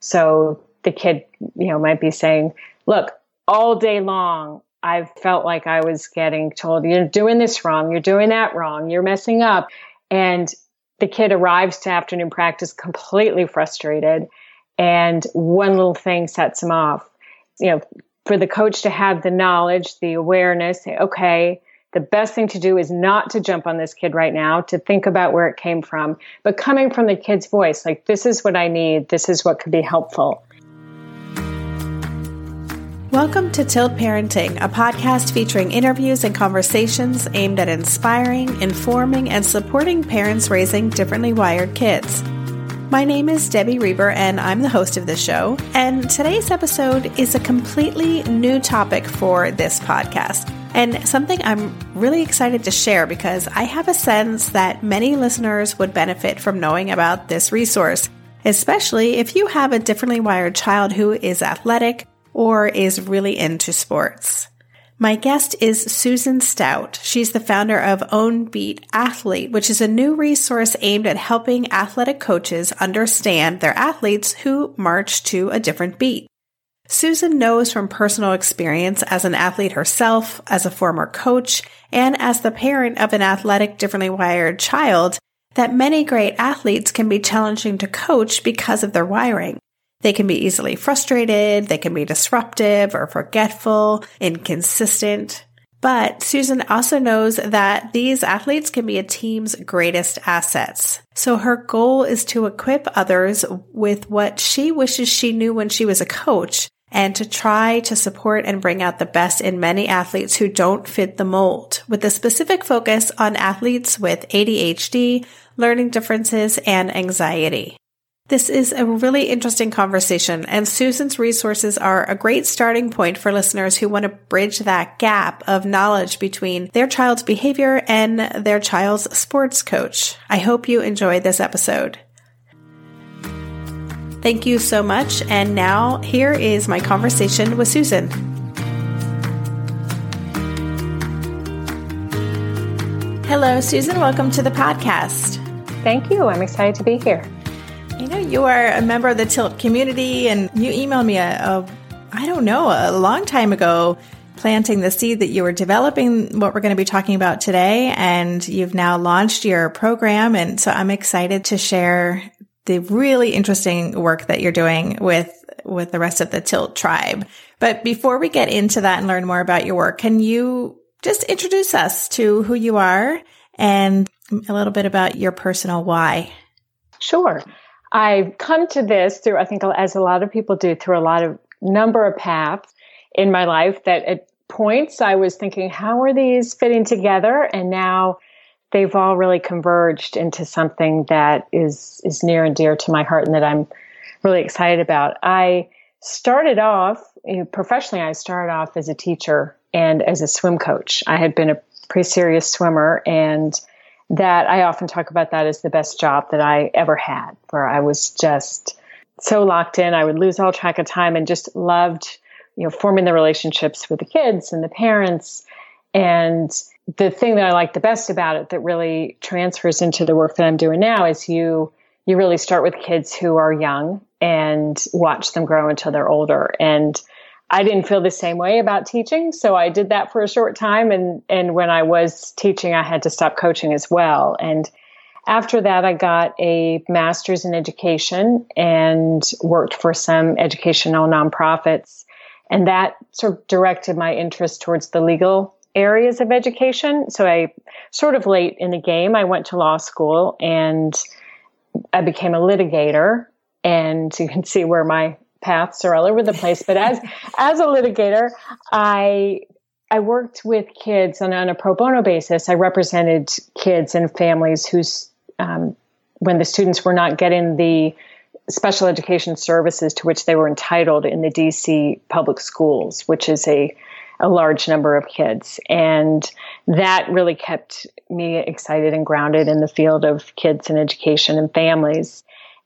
So the kid, you know, might be saying, look, all day long, I've felt like I was getting told, you're doing this wrong, you're doing that wrong, you're messing up. And the kid arrives to afternoon practice completely frustrated. And one little thing sets him off. You know, for the coach to have the knowledge, the awareness, say, okay, the best thing to do is not to jump on this kid right now, to think about where it came from, but coming from the kid's voice, like, this is what I need, this is what could be helpful. Welcome to Tilt Parenting, a podcast featuring interviews and conversations aimed at inspiring, informing, and supporting parents raising differently wired kids. My name is Debbie Reber, and I'm the host of this show. And today's episode is a completely new topic for this podcast, and something I'm really excited to share because I have a sense that many listeners would benefit from knowing about this resource, especially if you have a differently wired child who is athletic or is really into sports. My guest is Susan Stout. She's the founder of Own Beat Athlete, which is a new resource aimed at helping athletic coaches understand their athletes who march to a different beat. Susan knows from personal experience as an athlete herself, as a former coach, and as the parent of an athletic differently wired child that many great athletes can be challenging to coach because of their wiring. They can be easily frustrated, they can be disruptive or forgetful, inconsistent. But Susan also knows that these athletes can be a team's greatest assets. So her goal is to equip others with what she wishes she knew when she was a coach and to try to support and bring out the best in many athletes who don't fit the mold with a specific focus on athletes with ADHD, learning differences, and anxiety. This is a really interesting conversation, and Susan's resources are a great starting point for listeners who want to bridge that gap of knowledge between their child's behavior and their child's sports coach. I hope you enjoyed this episode. Thank you so much, and now here is my conversation with Susan. Hello, Susan. Welcome to the podcast. Thank you. I'm excited to be here. You know, you are a member of the Tilt community, and you emailed me a, a I don't know, a long time ago, planting the seed that you were developing what we're going to be talking about today. And you've now launched your program. And so I'm excited to share the really interesting work that you're doing with, with the rest of the Tilt tribe. But before we get into that and learn more about your work, can you just introduce us to who you are and a little bit about your personal why? Sure. I've come to this through, I think, as a lot of people do, through a lot of number of paths in my life that at points I was thinking, how are these fitting together? And now they've all really converged into something that is, is near and dear to my heart and that I'm really excited about. I started off you know, professionally, I started off as a teacher and as a swim coach. I had been a pretty serious swimmer and that I often talk about that as the best job that I ever had, where I was just so locked in. I would lose all track of time and just loved, you know, forming the relationships with the kids and the parents. And the thing that I like the best about it that really transfers into the work that I'm doing now is you you really start with kids who are young and watch them grow until they're older. And I didn't feel the same way about teaching, so I did that for a short time and and when I was teaching I had to stop coaching as well. And after that I got a master's in education and worked for some educational nonprofits and that sort of directed my interest towards the legal areas of education. So I sort of late in the game I went to law school and I became a litigator and you can see where my paths are all over the place. But as as a litigator, I I worked with kids and on a pro bono basis. I represented kids and families whose um, when the students were not getting the special education services to which they were entitled in the DC public schools, which is a a large number of kids. And that really kept me excited and grounded in the field of kids and education and families.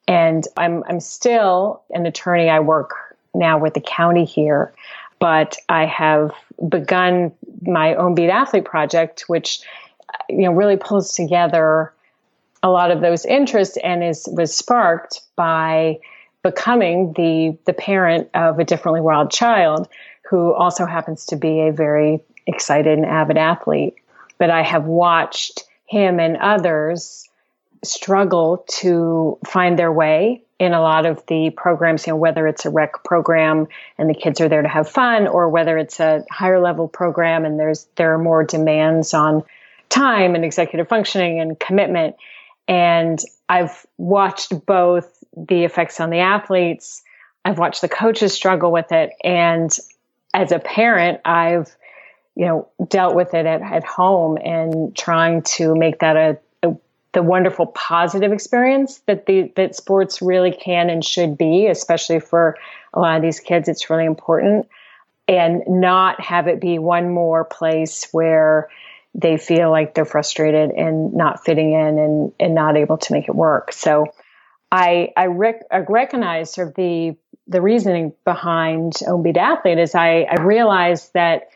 And I'm, I'm still an attorney. I work now with the county here, but I have begun my own Beat Athlete project, which, you know, really pulls together a lot of those interests and is, was sparked by becoming the the parent of a differently wild child who also happens to be a very excited and avid athlete. But I have watched him and others struggle to find their way in a lot of the programs, you know, whether it's a rec program and the kids are there to have fun, or whether it's a higher level program and there's there are more demands on time and executive functioning and commitment. And I've watched both the effects on the athletes. I've watched the coaches struggle with it. And as a parent, I've, you know, dealt with it at, at home and trying to make that a, a the wonderful positive experience that the that sports really can and should be, especially for a lot of these kids. It's really important. And not have it be one more place where they feel like they're frustrated and not fitting in and, and not able to make it work. So I, I, rec- I recognize sort of the, the reasoning behind Own Athlete is I, I realized that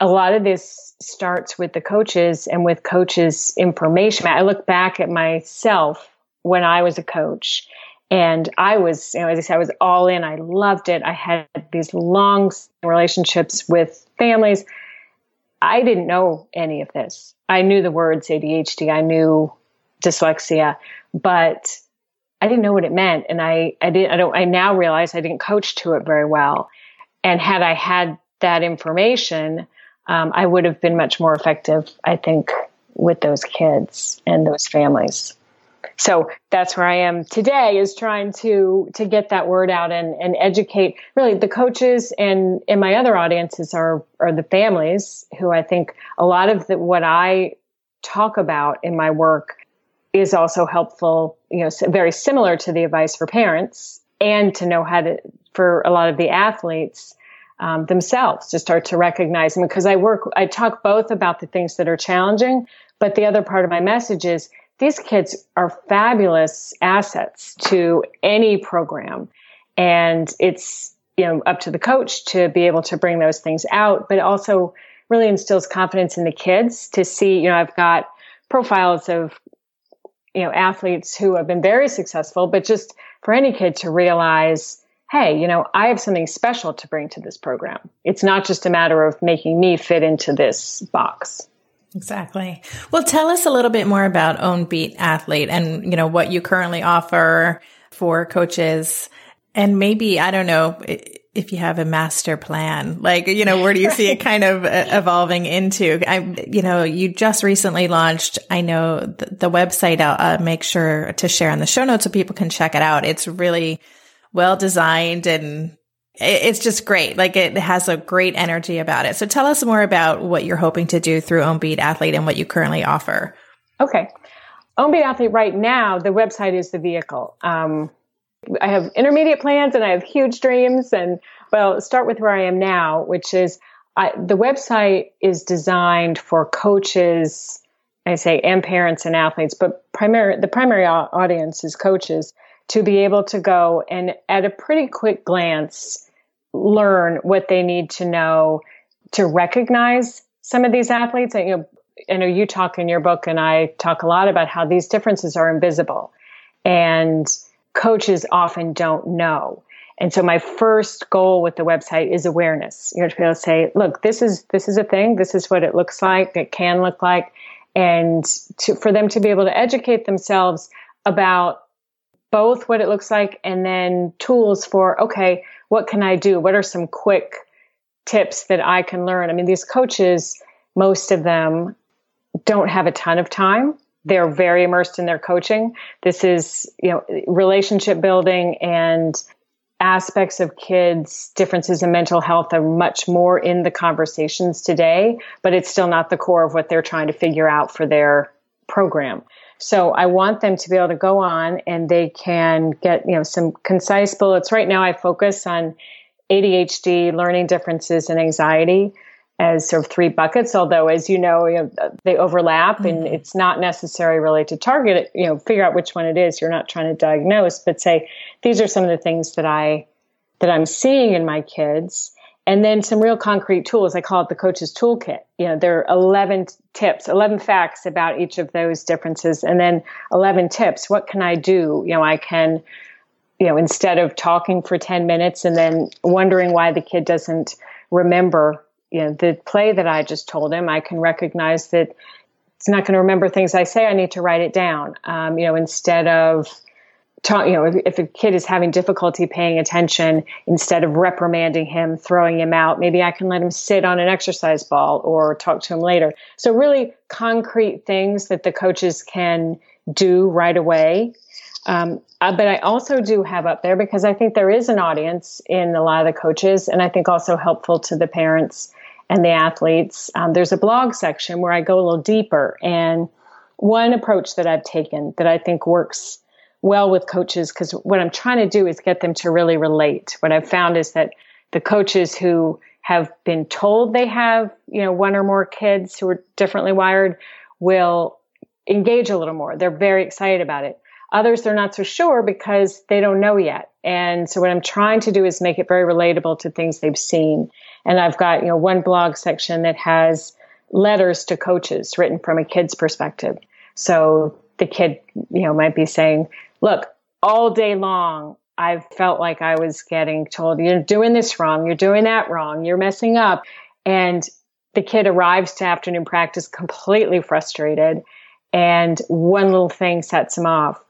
a lot of this starts with the coaches and with coaches information. I look back at myself when I was a coach and I was, you know, as I said, I was all in. I loved it. I had these long relationships with families. I didn't know any of this. I knew the words ADHD, I knew dyslexia, but I didn't know what it meant. And I, I didn't, I don't, I now realize I didn't coach to it very well. And had I had that information, um, I would have been much more effective, I think, with those kids and those families so that's where I am today is trying to to get that word out and, and educate really the coaches and and my other audiences are are the families who I think a lot of the, what I talk about in my work is also helpful, you know, very similar to the advice for parents and to know how to for a lot of the athletes um, themselves to start to recognize them because I work I talk both about the things that are challenging, but the other part of my message is these kids are fabulous assets to any program. And it's, you know, up to the coach to be able to bring those things out, but also really instills confidence in the kids to see, you know, I've got profiles of, you know, athletes who have been very successful, but just for any kid to realize, hey, you know, I have something special to bring to this program. It's not just a matter of making me fit into this box. Exactly. Well, tell us a little bit more about Own Beat Athlete and, you know, what you currently offer for coaches and maybe, I don't know, if you have a master plan, like, you know, where do you see it kind of uh, evolving into? I, you know, you just recently launched, I know the, the website, I'll uh, make sure to share in the show notes so people can check it out. It's really well designed and it's just great. Like it has a great energy about it. So tell us more about what you're hoping to do through Own Beat Athlete and what you currently offer. Okay. Own Beat Athlete right now, the website is the vehicle. Um, I have intermediate plans and I have huge dreams. And well, start with where I am now, which is I, the website is designed for coaches, I say, and parents and athletes, but primary, the primary audience is coaches to be able to go and at a pretty quick glance learn what they need to know to recognize some of these athletes. And, you know, I know you talk in your book, and I talk a lot about how these differences are invisible, and coaches often don't know. And so, my first goal with the website is awareness. You know, to be able to say, "Look, this is this is a thing. This is what it looks like. It can look like," and to, for them to be able to educate themselves about both what it looks like and then tools for okay what can I do? What are some quick tips that I can learn? I mean, these coaches, most of them don't have a ton of time. They're very immersed in their coaching. This is, you know, relationship building and aspects of kids' differences in mental health are much more in the conversations today, but it's still not the core of what they're trying to figure out for their program. So I want them to be able to go on and they can get, you know, some concise bullets. Right now I focus on ADHD, learning differences and anxiety as sort of three buckets, although as you know, you know they overlap mm-hmm. and it's not necessary really to target it, you know, figure out which one it is. You're not trying to diagnose, but say, these are some of the things that I, that I'm seeing in my kids and then some real concrete tools. I call it the coach's toolkit. You know, there are 11 tips, 11 facts about each of those differences, and then 11 tips. What can I do? You know, I can you know, instead of talking for 10 minutes and then wondering why the kid doesn't remember, you know, the play that I just told him, I can recognize that it's not going to remember things I say. I need to write it down. Um, you know, instead of, talking. you know, if, if, a kid is having difficulty paying attention, instead of reprimanding him, throwing him out, maybe I can let him sit on an exercise ball or talk to him later. So, really concrete things that the coaches can do right away um, uh, but I also do have up there because I think there is an audience in a lot of the coaches, and I think also helpful to the parents and the athletes. Um, there's a blog section where I go a little deeper. And one approach that I've taken that I think works well with coaches, because what I'm trying to do is get them to really relate. What I've found is that the coaches who have been told they have, you know, one or more kids who are differently wired will engage a little more. They're very excited about it. Others, they're not so sure because they don't know yet. And so what I'm trying to do is make it very relatable to things they've seen. And I've got, you know, one blog section that has letters to coaches written from a kid's perspective. So the kid, you know, might be saying, look, all day long, I've felt like I was getting told, you're doing this wrong, you're doing that wrong, you're messing up. And the kid arrives to afternoon practice completely frustrated. And one little thing sets him off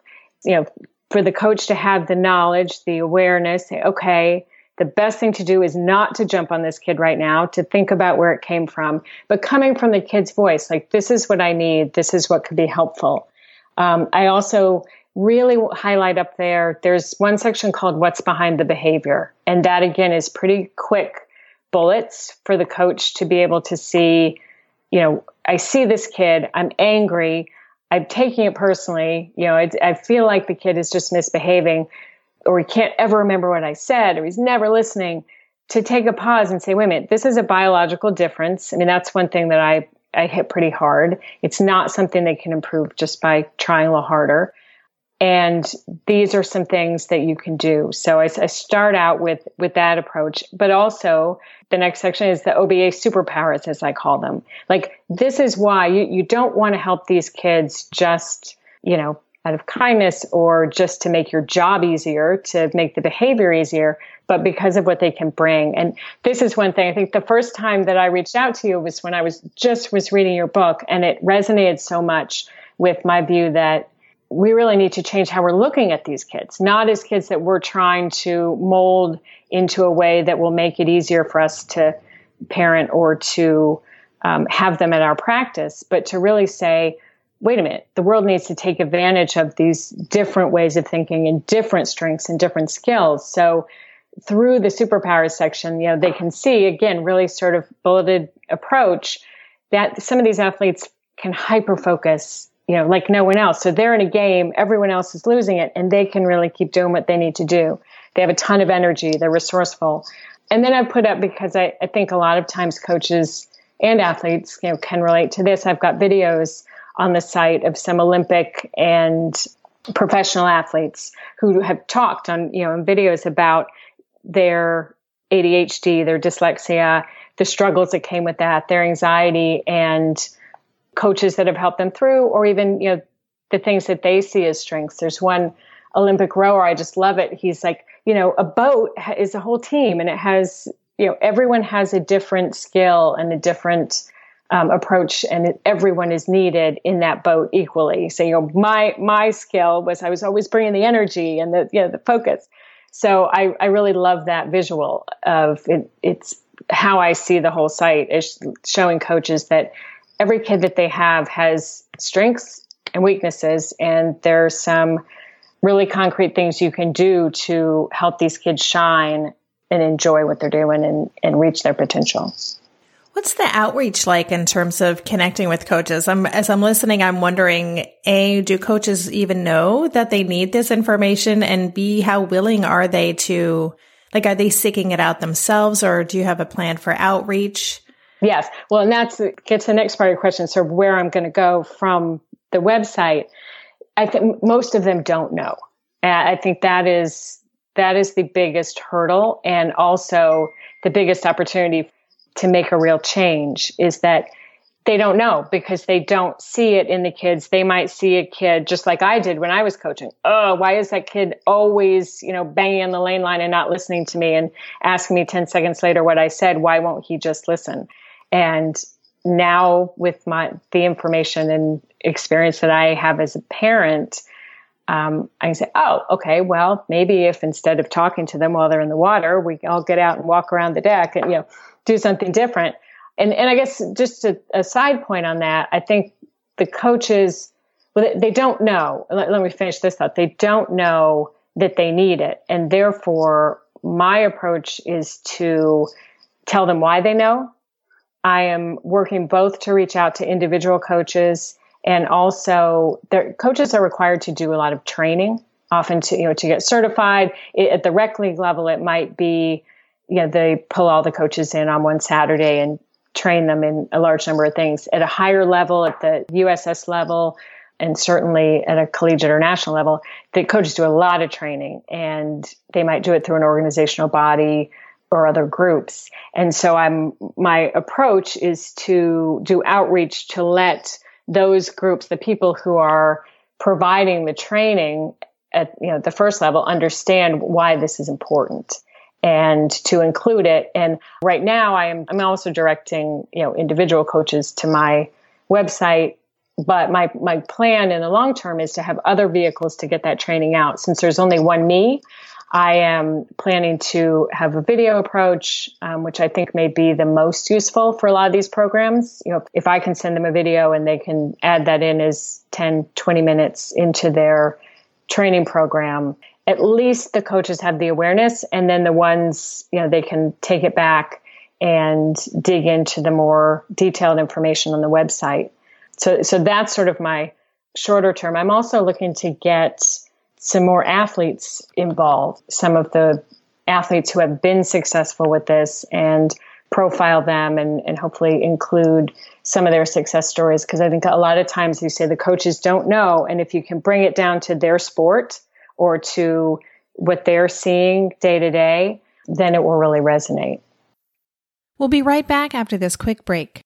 you know, for the coach to have the knowledge, the awareness, say, okay, the best thing to do is not to jump on this kid right now, to think about where it came from, but coming from the kid's voice, like, this is what I need, this is what could be helpful. Um, I also really highlight up there, there's one section called What's Behind the Behavior. And that again is pretty quick bullets for the coach to be able to see, you know, I see this kid, I'm angry. I'm taking it personally. You know, I, I feel like the kid is just misbehaving or he can't ever remember what I said or he's never listening to take a pause and say, wait a minute, this is a biological difference. I mean, that's one thing that I, I hit pretty hard. It's not something they can improve just by trying a little harder. And these are some things that you can do. So I, I start out with, with that approach, but also the next section is the OBA superpowers, as I call them. Like, this is why you, you don't want to help these kids just, you know, out of kindness or just to make your job easier, to make the behavior easier, but because of what they can bring. And this is one thing I think the first time that I reached out to you was when I was just was reading your book and it resonated so much with my view that we really need to change how we're looking at these kids, not as kids that we're trying to mold into a way that will make it easier for us to parent or to um, have them in our practice, but to really say, wait a minute, the world needs to take advantage of these different ways of thinking and different strengths and different skills. So through the superpowers section, you know, they can see again, really sort of bulleted approach that some of these athletes can hyper focus you know, like no one else. So they're in a game, everyone else is losing it, and they can really keep doing what they need to do. They have a ton of energy, they're resourceful. And then I put up because I, I think a lot of times coaches and athletes, you know, can relate to this. I've got videos on the site of some Olympic and professional athletes who have talked on, you know, in videos about their ADHD, their dyslexia, the struggles that came with that, their anxiety and coaches that have helped them through, or even, you know, the things that they see as strengths. There's one Olympic rower, I just love it. He's like, you know, a boat is a whole team and it has, you know, everyone has a different skill and a different um, approach and everyone is needed in that boat equally. So, you know, my, my skill was I was always bringing the energy and the, you know, the focus. So I, I really love that visual of it, it's how I see the whole site is showing coaches that every kid that they have has strengths and weaknesses, and there's some really concrete things you can do to help these kids shine and enjoy what they're doing and, and reach their potential. What's the outreach like in terms of connecting with coaches? I'm, as I'm listening, I'm wondering, A, do coaches even know that they need this information? And B, how willing are they to, like, are they seeking it out themselves or do you have a plan for outreach? Yes. Well, and that's gets the next part of your question. So where I'm going to go from the website, I think most of them don't know. And I think that is that is the biggest hurdle, and also the biggest opportunity to make a real change is that they don't know because they don't see it in the kids. They might see a kid just like I did when I was coaching. Oh, why is that kid always, you know, banging on the lane line and not listening to me and asking me 10 seconds later what I said? Why won't he just listen? And now with my the information and experience that I have as a parent, um, I can say, oh, okay, well, maybe if instead of talking to them while they're in the water, we all get out and walk around the deck and, you know, do something different. And, and I guess just a, a side point on that, I think the coaches, well, they, don't know. Let, let me finish this thought. They don't know that they need it. And therefore, my approach is to tell them why they know. I am working both to reach out to individual coaches and also their coaches are required to do a lot of training often to you know to get certified. It, at the rec league level it might be you know they pull all the coaches in on one saturday and train them in a large number of things. At a higher level at the uss level and certainly at a collegiate or national level the coaches do a lot of training and they might do it through an organizational body or other groups. And so i'm my approach is to do outreach to let those groups, the people who are providing the training at you know the first level understand why this is important and to include it. And right now i am i'm also directing you know individual coaches to my website. But my my plan in the long term is to have other vehicles to get that training out since there's only one me I am planning to have a video approach, um, which I think may be the most useful for a lot of these programs. You know, if I can send them a video and they can add that in as 10, 20 minutes into their training program, at least the coaches have the awareness and then the ones, you know, they can take it back and dig into the more detailed information on the website. So, so that's sort of my shorter term. I'm also looking to get some more athletes involved, some of the athletes who have been successful with this and profile them and, and hopefully include some of their success stories. Because I think a lot of times you say the coaches don't know. And if you can bring it down to their sport or to what they're seeing day to day, then it will really resonate. We'll be right back after this quick break.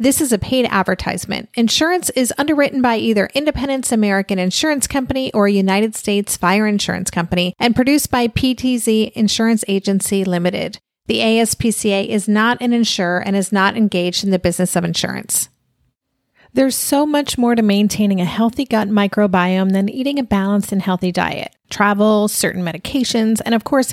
This is a paid advertisement. Insurance is underwritten by either Independence American Insurance Company or United States Fire Insurance Company and produced by PTZ Insurance Agency Limited. The ASPCA is not an insurer and is not engaged in the business of insurance. There's so much more to maintaining a healthy gut microbiome than eating a balanced and healthy diet. Travel, certain medications, and of course,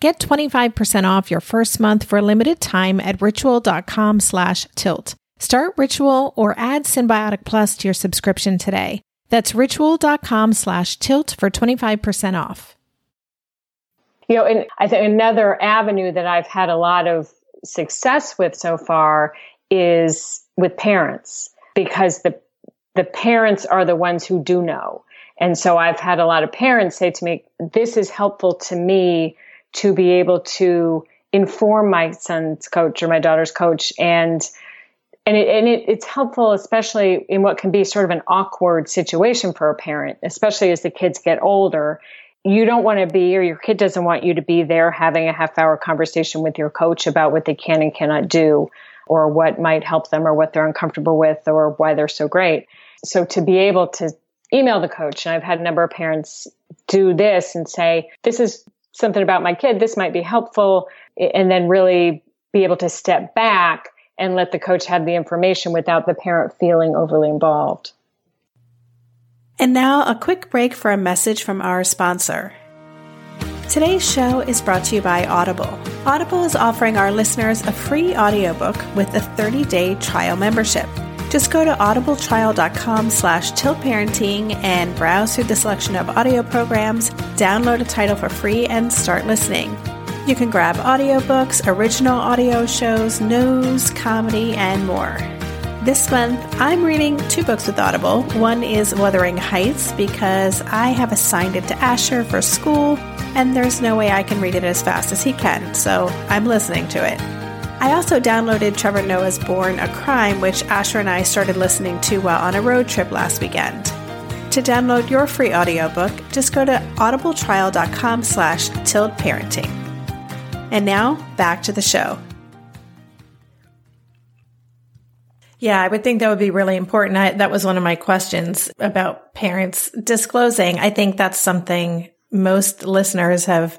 Get 25% off your first month for a limited time at ritual.com slash tilt. Start Ritual or add Synbiotic Plus to your subscription today. That's ritual.com slash tilt for 25% off. You know, and I think another avenue that I've had a lot of success with so far is with parents because the the parents are the ones who do know. And so I've had a lot of parents say to me, this is helpful to me to be able to inform my son's coach or my daughter's coach. And and, it, and it, it's helpful especially in what can be sort of an awkward situation for a parent especially as the kids get older. You don't want to be or your kid doesn't want you to be there having a half hour conversation with your coach about what they can and cannot do or what might help them or what they're uncomfortable with or why they're so great. So to be able to email the coach and i've had a number of parents do this and say this is something about my kid, this might be helpful. And then really be able to step back and let the coach have the information without the parent feeling overly involved. And now a quick break for a message from our sponsor. Today's show is brought to you by Audible. Audible is offering our listeners a free audiobook with a 30-day trial membership. Just go to audibletrial.com slash tiltparenting and browse through the selection of audio programs, download a title for free, and start listening. You can grab audiobooks, original audio shows, news, comedy, and more. This month, I'm reading two books with Audible. One is Wuthering Heights because I have assigned it to Asher for school, and there's no way I can read it as fast as he can, so I'm listening to it. I also downloaded Trevor Noah's Born a Crime, which Asher and I started listening to while on a road trip last weekend. To download your free audiobook, just go to audibletrial.com slash tiltparenting. And now, back to the show. Yeah, I would think that would be really important. I, that was one of my questions about parents disclosing. I think that's something most listeners have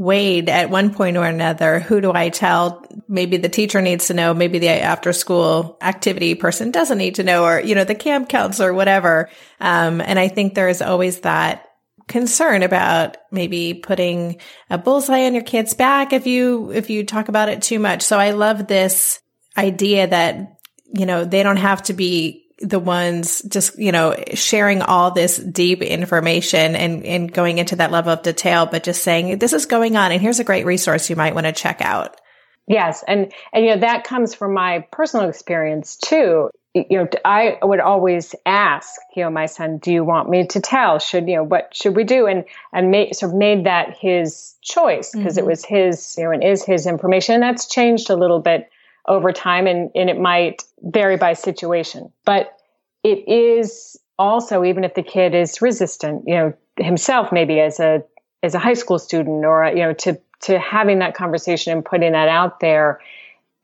weighed at one point or another. Who do I tell? Maybe the teacher needs to know. Maybe the after school activity person doesn't need to know or, you know, the camp counselor, whatever. Um, and I think there is always that concern about maybe putting a bullseye on your kid's back if you, if you talk about it too much. So I love this idea that, you know, they don't have to be the ones just, you know, sharing all this deep information and, and going into that level of detail, but just saying, this is going on and here's a great resource you might want to check out. Yes. And, and, you know, that comes from my personal experience too. You know, I would always ask, you know, my son, do you want me to tell? Should, you know, what should we do? And, and made, sort of made that his choice because mm-hmm. it was his, you know, and is his information. And that's changed a little bit over time and, and it might vary by situation. But it is also, even if the kid is resistant, you know, himself maybe as a as a high school student or you know to to having that conversation and putting that out there,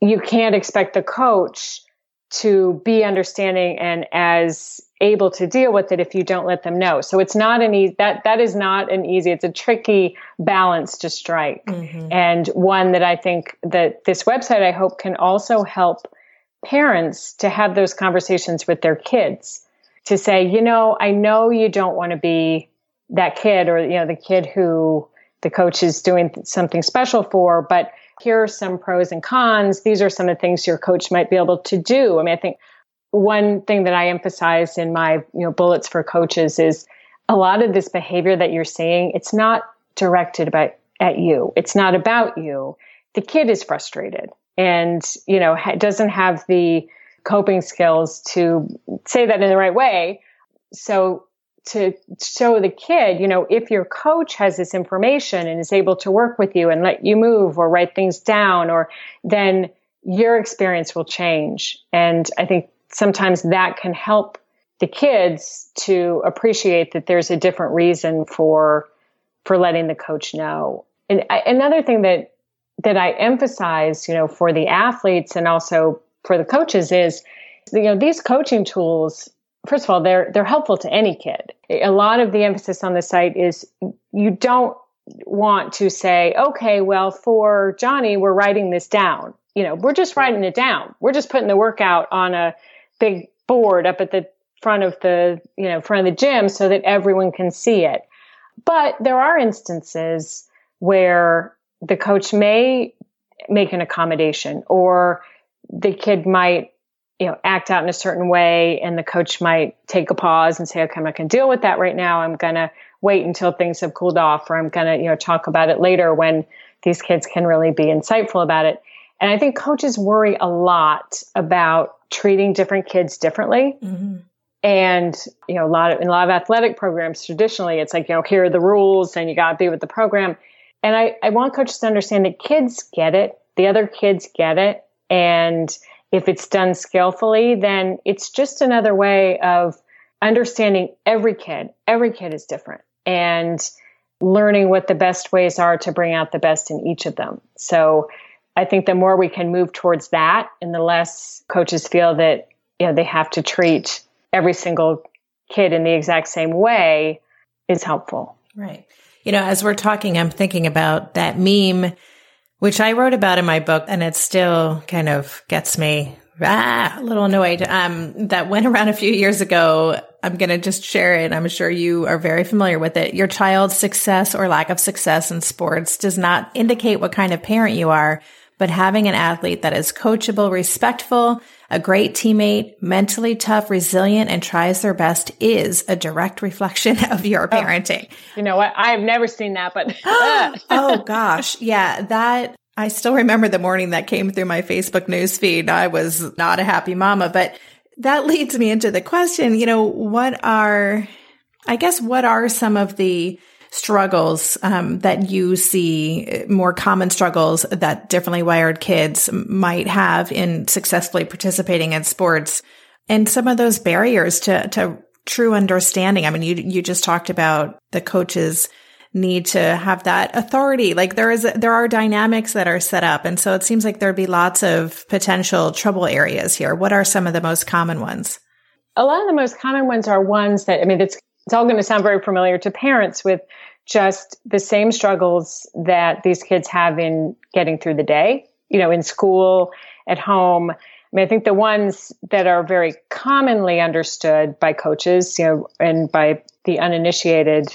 you can't expect the coach to be understanding and as able to deal with it if you don't let them know. So it's not an easy that that is not an easy. It's a tricky balance to strike, mm-hmm. and one that I think that this website I hope can also help parents to have those conversations with their kids to say, you know, I know you don't want to be that kid or, you know, the kid who the coach is doing something special for, but here are some pros and cons. These are some of the things your coach might be able to do. I mean, I think one thing that I emphasize in my, you know, bullets for coaches is a lot of this behavior that you're seeing, it's not directed about at you. It's not about you. The kid is frustrated and, you know, ha- doesn't have the coping skills to say that in the right way. So to show the kid, you know, if your coach has this information and is able to work with you and let you move or write things down, or then your experience will change. And I think sometimes that can help the kids to appreciate that there's a different reason for for letting the coach know. And I, another thing that that I emphasize, you know, for the athletes and also for the coaches is, you know, these coaching tools, first of all, they're they're helpful to any kid. A lot of the emphasis on the site is you don't want to say, okay, well, for Johnny, we're writing this down. You know, we're just writing it down. We're just putting the workout on a big board up at the front of the, you know, front of the gym so that everyone can see it. But there are instances where the coach may make an accommodation or the kid might you know act out in a certain way and the coach might take a pause and say okay i'm not going to deal with that right now. I'm going to wait until things have cooled off or i'm going to you know talk about it later when these kids can really be insightful about it. And i think coaches worry a lot about treating different kids differently. Mm-hmm. and you know a lot of in a lot of athletic programs traditionally it's like you know here are the rules and you got to be with the program. And I, I want coaches to understand that kids get it the other kids get it and if it's done skillfully, then it's just another way of understanding every kid. Every kid is different and learning what the best ways are to bring out the best in each of them. So I think the more we can move towards that and the less coaches feel that, you know, they have to treat every single kid in the exact same way is helpful. Right. You know, as we're talking, I'm thinking about that meme which I wrote about in my book, and it still kind of gets me ah, a little annoyed. Um, that went around a few years ago. I'm going to just share it. I'm sure you are very familiar with it. Your child's success or lack of success in sports does not indicate what kind of parent you are, but having an athlete that is coachable, respectful, a great teammate, mentally tough, resilient, and tries their best is a direct reflection of your oh, parenting. Oh, you know what? I've never seen that, but oh gosh. Yeah, that I still remember the morning that came through my Facebook newsfeed. I was not a happy mama, but that leads me into the question, you know, what are I guess what are some of the struggles um, that you see more common struggles that differently wired kids might have in successfully participating in sports and some of those barriers to, to true understanding. I mean, you, you just talked about the coaches need to have that authority. Like there is, there are dynamics that are set up. And so it seems like there'd be lots of potential trouble areas here. What are some of the most common ones? A lot of the most common ones are ones that, I mean, it's, it's all going to sound very familiar to parents with just the same struggles that these kids have in getting through the day, you know, in school, at home. I mean, I think the ones that are very commonly understood by coaches, you know, and by the uninitiated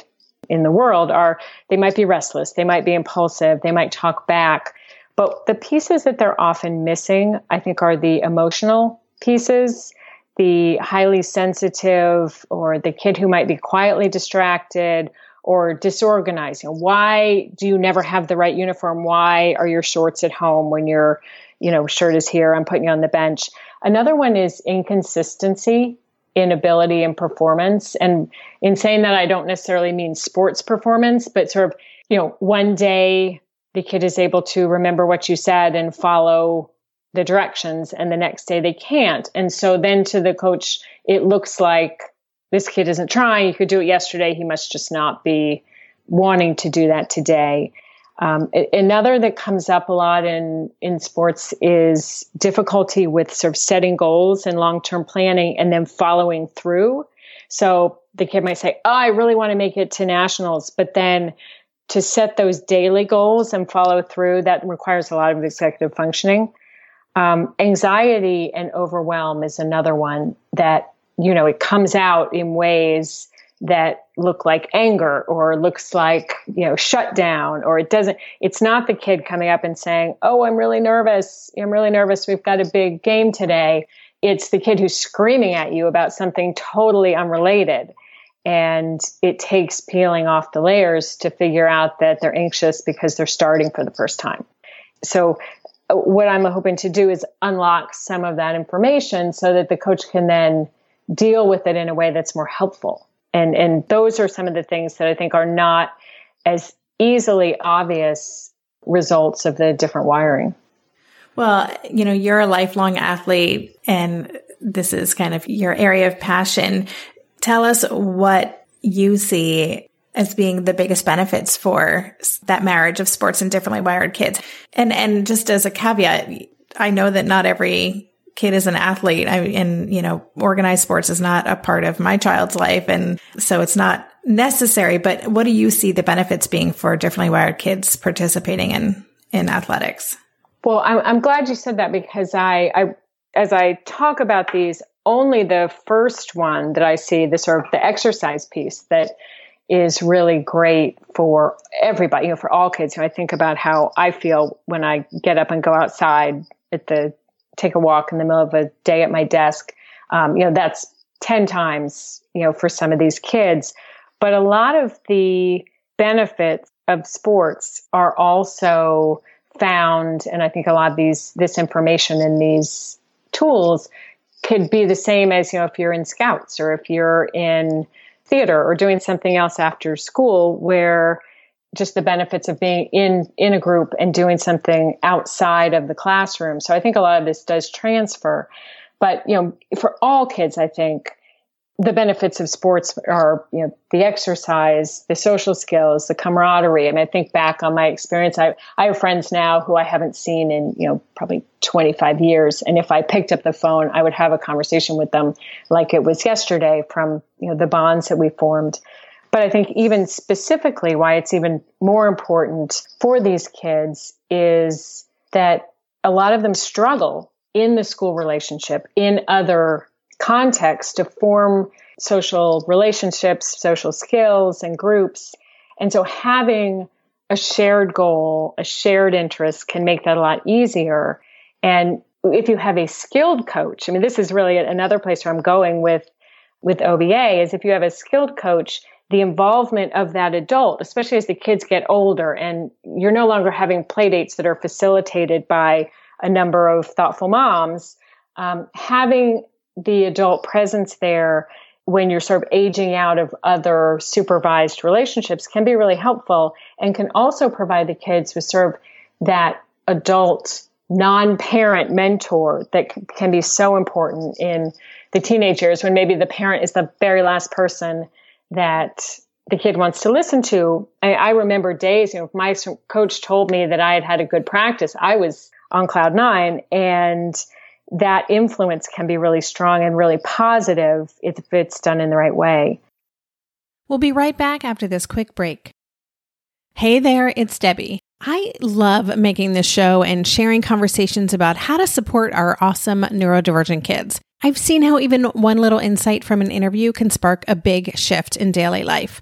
in the world are they might be restless, they might be impulsive, they might talk back. But the pieces that they're often missing, I think, are the emotional pieces, the highly sensitive, or the kid who might be quietly distracted or disorganized. You know, why do you never have the right uniform? Why are your shorts at home when your, you know, shirt is here? I'm putting you on the bench. Another one is inconsistency in ability and performance. And in saying that, I don't necessarily mean sports performance, but sort of, you know, one day the kid is able to remember what you said and follow the directions, and the next day they can't. And so then to the coach, it looks like this kid isn't trying. He could do it yesterday. He must just not be wanting to do that today. Um, another that comes up a lot in, in sports is difficulty with sort of setting goals and long term planning and then following through. So the kid might say, Oh, I really want to make it to nationals, but then to set those daily goals and follow through, that requires a lot of executive functioning. Um, anxiety and overwhelm is another one that you know, it comes out in ways that look like anger or looks like, you know, shutdown or it doesn't, it's not the kid coming up and saying, Oh, I'm really nervous. I'm really nervous. We've got a big game today. It's the kid who's screaming at you about something totally unrelated. And it takes peeling off the layers to figure out that they're anxious because they're starting for the first time. So what I'm hoping to do is unlock some of that information so that the coach can then deal with it in a way that's more helpful. And, and those are some of the things that I think are not as easily obvious results of the different wiring. Well, you know, you're a lifelong athlete and this is kind of your area of passion. Tell us what you see as being the biggest benefits for that marriage of sports and differently wired kids. And, and just as a caveat, I know that not every kid is an athlete I, and, you know, organized sports is not a part of my child's life. And so it's not necessary, but what do you see the benefits being for differently wired kids participating in, in athletics? Well, I'm, I'm glad you said that because I, I, as I talk about these, only the first one that I see, the sort of the exercise piece that is really great for everybody, you know, for all kids. I think about how I feel when I get up and go outside at the take a walk in the middle of a day at my desk. Um, you know, that's 10 times, you know, for some of these kids. But a lot of the benefits of sports are also found, and I think a lot of these, this information in these tools could be the same as, you know, if you're in scouts or if you're in theater or doing something else after school where just the benefits of being in in a group and doing something outside of the classroom. So I think a lot of this does transfer. But you know, for all kids, I think the benefits of sports are, you know, the exercise, the social skills, the camaraderie. and I think back on my experience. I, I have friends now who I haven't seen in, you know, probably 25 years. And if I picked up the phone, I would have a conversation with them like it was yesterday from, you know, the bonds that we formed. But I think even specifically why it's even more important for these kids is that a lot of them struggle in the school relationship, in other context to form social relationships, social skills, and groups. And so having a shared goal, a shared interest can make that a lot easier. And if you have a skilled coach, I mean, this is really another place where I'm going with, with OBA is if you have a skilled coach, the involvement of that adult, especially as the kids get older and you're no longer having play dates that are facilitated by a number of thoughtful moms, um, having the adult presence there when you're sort of aging out of other supervised relationships can be really helpful and can also provide the kids with sort of that adult non-parent mentor that can be so important in the teenage years when maybe the parent is the very last person that the kid wants to listen to. I, I remember days, you know, my coach told me that I had had a good practice. I was on cloud nine and that influence can be really strong and really positive if it's done in the right way. We'll be right back after this quick break. Hey there, it's Debbie. I love making this show and sharing conversations about how to support our awesome neurodivergent kids. I've seen how even one little insight from an interview can spark a big shift in daily life.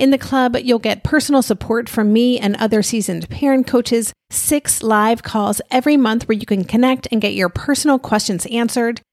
In the club, you'll get personal support from me and other seasoned parent coaches, six live calls every month where you can connect and get your personal questions answered,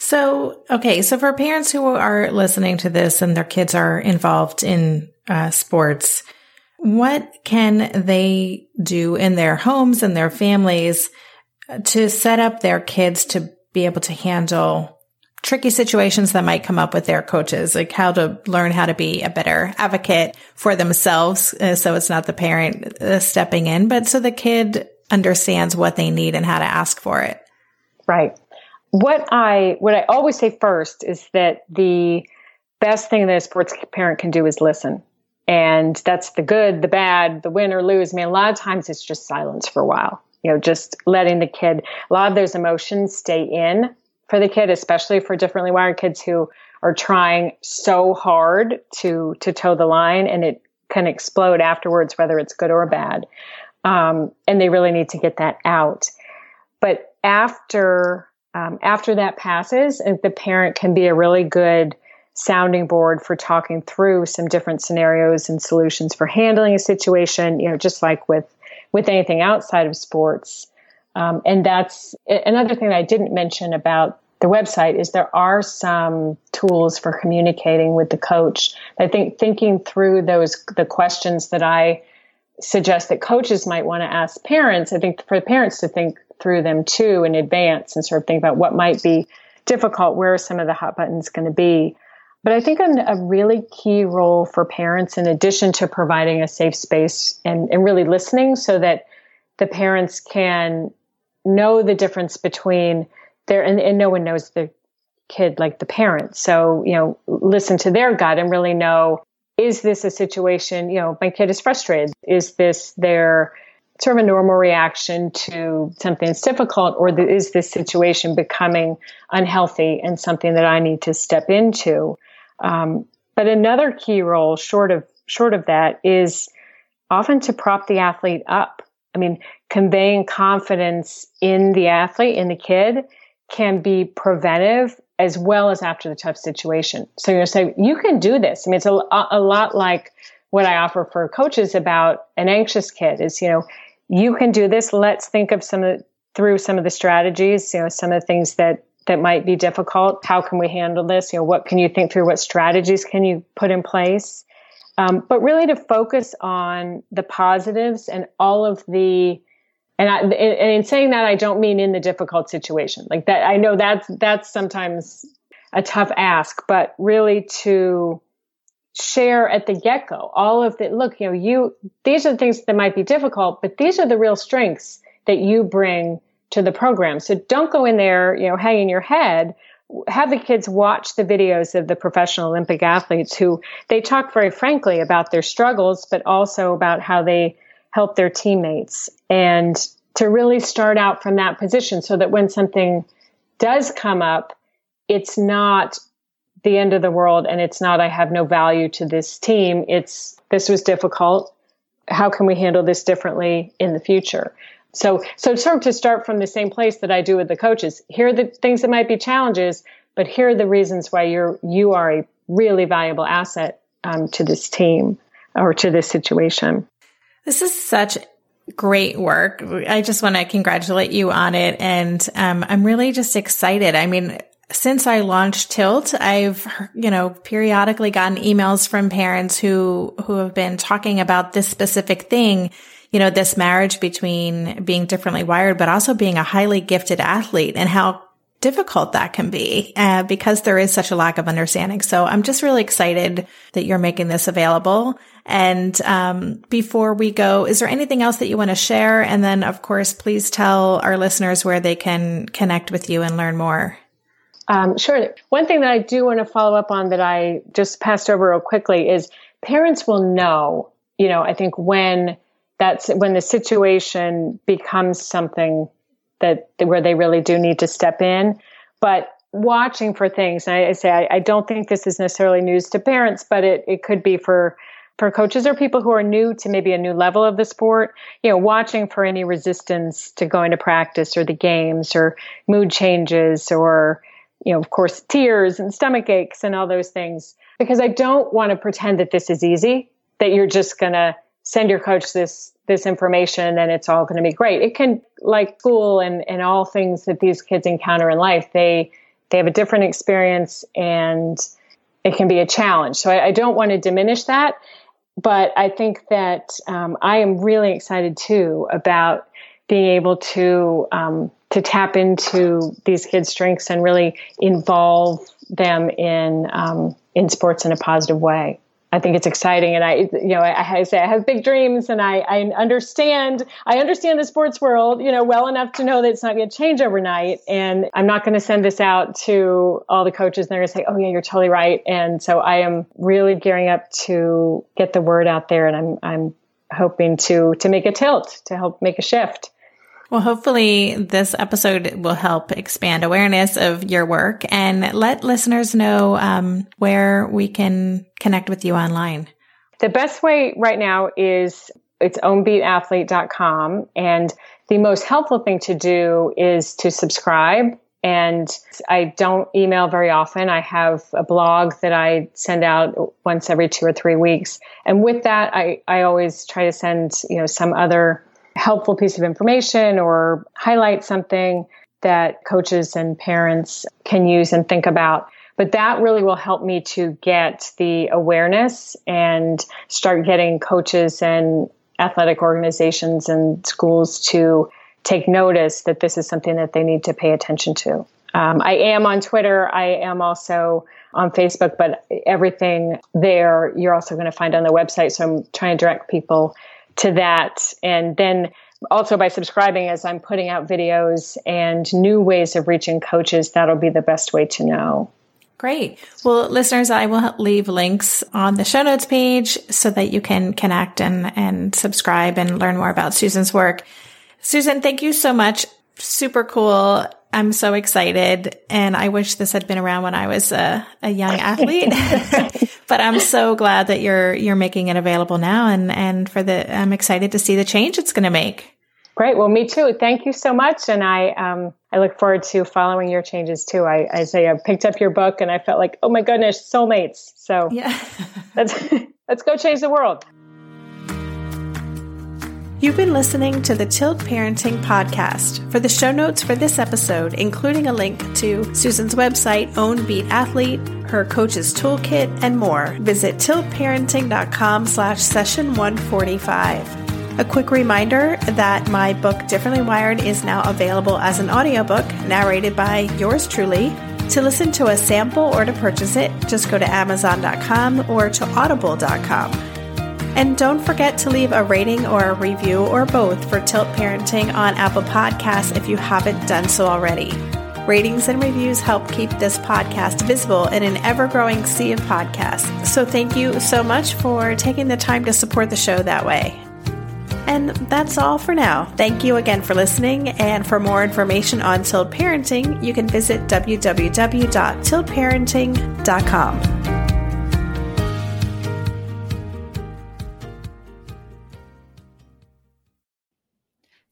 So, okay. So for parents who are listening to this and their kids are involved in uh, sports, what can they do in their homes and their families to set up their kids to be able to handle tricky situations that might come up with their coaches, like how to learn how to be a better advocate for themselves. Uh, so it's not the parent uh, stepping in, but so the kid understands what they need and how to ask for it. Right. What I, what I always say first is that the best thing that a sports parent can do is listen. And that's the good, the bad, the win or lose. I mean, a lot of times it's just silence for a while, you know, just letting the kid, a lot of those emotions stay in for the kid, especially for differently wired kids who are trying so hard to to toe the line, and it can explode afterwards, whether it's good or bad. Um, and they really need to get that out. But after um, after that passes, the parent can be a really good sounding board for talking through some different scenarios and solutions for handling a situation. You know, just like with with anything outside of sports. Um, and that's another thing I didn't mention about the website is there are some tools for communicating with the coach. I think thinking through those the questions that I suggest that coaches might want to ask parents. I think for parents to think through them too in advance and sort of think about what might be difficult, where are some of the hot buttons going to be. But I think a, really key role for parents, in addition to providing a safe space and, and really listening so that the parents can know the difference between their, and, and no one knows the kid like the parent. So, you know, listen to their gut and really know is this a situation, you know, my kid is frustrated? Is this their sort of a normal reaction to something that's difficult, or is this situation becoming unhealthy and something that I need to step into? Um, but another key role, short of short of that, is often to prop the athlete up. I mean, conveying confidence in the athlete, in the kid, can be preventive as well as after the tough situation. So you're say you can do this. I mean, it's a, a lot like what I offer for coaches about an anxious kid. Is you know, you can do this. Let's think of some of through some of the strategies. You know, some of the things that that might be difficult. How can we handle this? You know, what can you think through? What strategies can you put in place? Um, but really to focus on the positives and all of the and, I, and in saying that, I don't mean in the difficult situation like that. I know that's that's sometimes a tough ask, but really to share at the get go all of the look. You know, you these are the things that might be difficult, but these are the real strengths that you bring to the program. So don't go in there, you know, hanging your head. Have the kids watch the videos of the professional Olympic athletes who they talk very frankly about their struggles, but also about how they help their teammates and to really start out from that position so that when something does come up, it's not the end of the world and it's not, I have no value to this team. It's, this was difficult. How can we handle this differently in the future? So, so sort of to start from the same place that I do with the coaches. Here are the things that might be challenges, but here are the reasons why you're you are a really valuable asset um, to this team or to this situation. This is such great work. I just want to congratulate you on it, and um, I'm really just excited. I mean, since I launched Tilt, I've, you know, periodically gotten emails from parents who, who have been talking about this specific thing you know, this marriage between being differently wired, but also being a highly gifted athlete and how difficult that can be uh, because there is such a lack of understanding. So I'm just really excited that you're making this available. And um, before we go, is there anything else that you want to share? And then, of course, please tell our listeners where they can connect with you and learn more. Um, sure. One thing that I do want to follow up on that I just passed over real quickly is parents will know, you know, I think when that's when the situation becomes something that where they really do need to step in. But watching for things, and I, I say I, I, don't think this is necessarily news to parents, but it, it could be for for coaches or people who are new to maybe a new level of the sport, you know, watching for any resistance to going to practice or the games or mood changes or, you know, of course, tears and stomach aches and all those things. Because I don't want to pretend that this is easy, that you're just going to send your coach this this information and it's all going to be great. It can like school and and all things that these kids encounter in life, they they have a different experience and it can be a challenge. So I, I don't want to diminish that, but I think that um, I am really excited too about being able to um, to tap into these kids' strengths and really involve them in um, in sports in a positive way. I think it's exciting, and I, you know, I, I, say I have big dreams, and I, I understand, I understand the sports world, you know, well enough to know that it's not going to change overnight. And I'm not going to send this out to all the coaches, and they're going to say, "Oh yeah, you're totally right." And so I am really gearing up to get the word out there, and I'm, I'm hoping to to make a tilt, to help make a shift. Well, hopefully this episode will help expand awareness of your work and let listeners know um, where we can connect with you online. The best way right now is it's ownbeatathlete.com. And the most helpful thing to do is to subscribe. And I don't email very often. I have a blog that I send out once every two or three weeks. And with that, I, I always try to send, you know, some other helpful piece of information or highlight something that coaches and parents can use and think about. But that really will help me to get the awareness and start getting coaches and athletic organizations and schools to take notice that this is something that they need to pay attention to. Um, I am on Twitter. I am also on Facebook, but everything there you're also going to find on the website. So I'm trying to direct people to that. And then also by subscribing as I'm putting out videos and new ways of reaching coaches, that'll be the best way to know. Great. Well, listeners, I will leave links on the show notes page so that you can connect and, and subscribe and learn more about Susan's work. Susan, thank you so much. Super cool. I'm so excited and I wish this had been around when I was a, a young athlete. but I'm so glad that you're you're making it available now and and for the I'm excited to see the change it's going to make. Great. Well, me too. Thank you so much and I um I look forward to following your changes too. I I say I picked up your book and I felt like, "Oh my goodness, soulmates." So Yeah. let's let's go change the world. You've been listening to the Tilt Parenting Podcast. For the show notes for this episode, including a link to Susan's website, Own Beat Athlete, her coach's toolkit, and more, visit tiltparenting.com slash session 145. A quick reminder that my book Differently Wired is now available as an audiobook narrated by yours truly. To listen to a sample or to purchase it, just go to amazon.com or to audible.com. And don't forget to leave a rating or a review or both for Tilt Parenting on Apple Podcasts if you haven't done so already. Ratings and reviews help keep this podcast visible in an ever growing sea of podcasts. So thank you so much for taking the time to support the show that way. And that's all for now. Thank you again for listening. And for more information on Tilt Parenting, you can visit www.tiltparenting.com.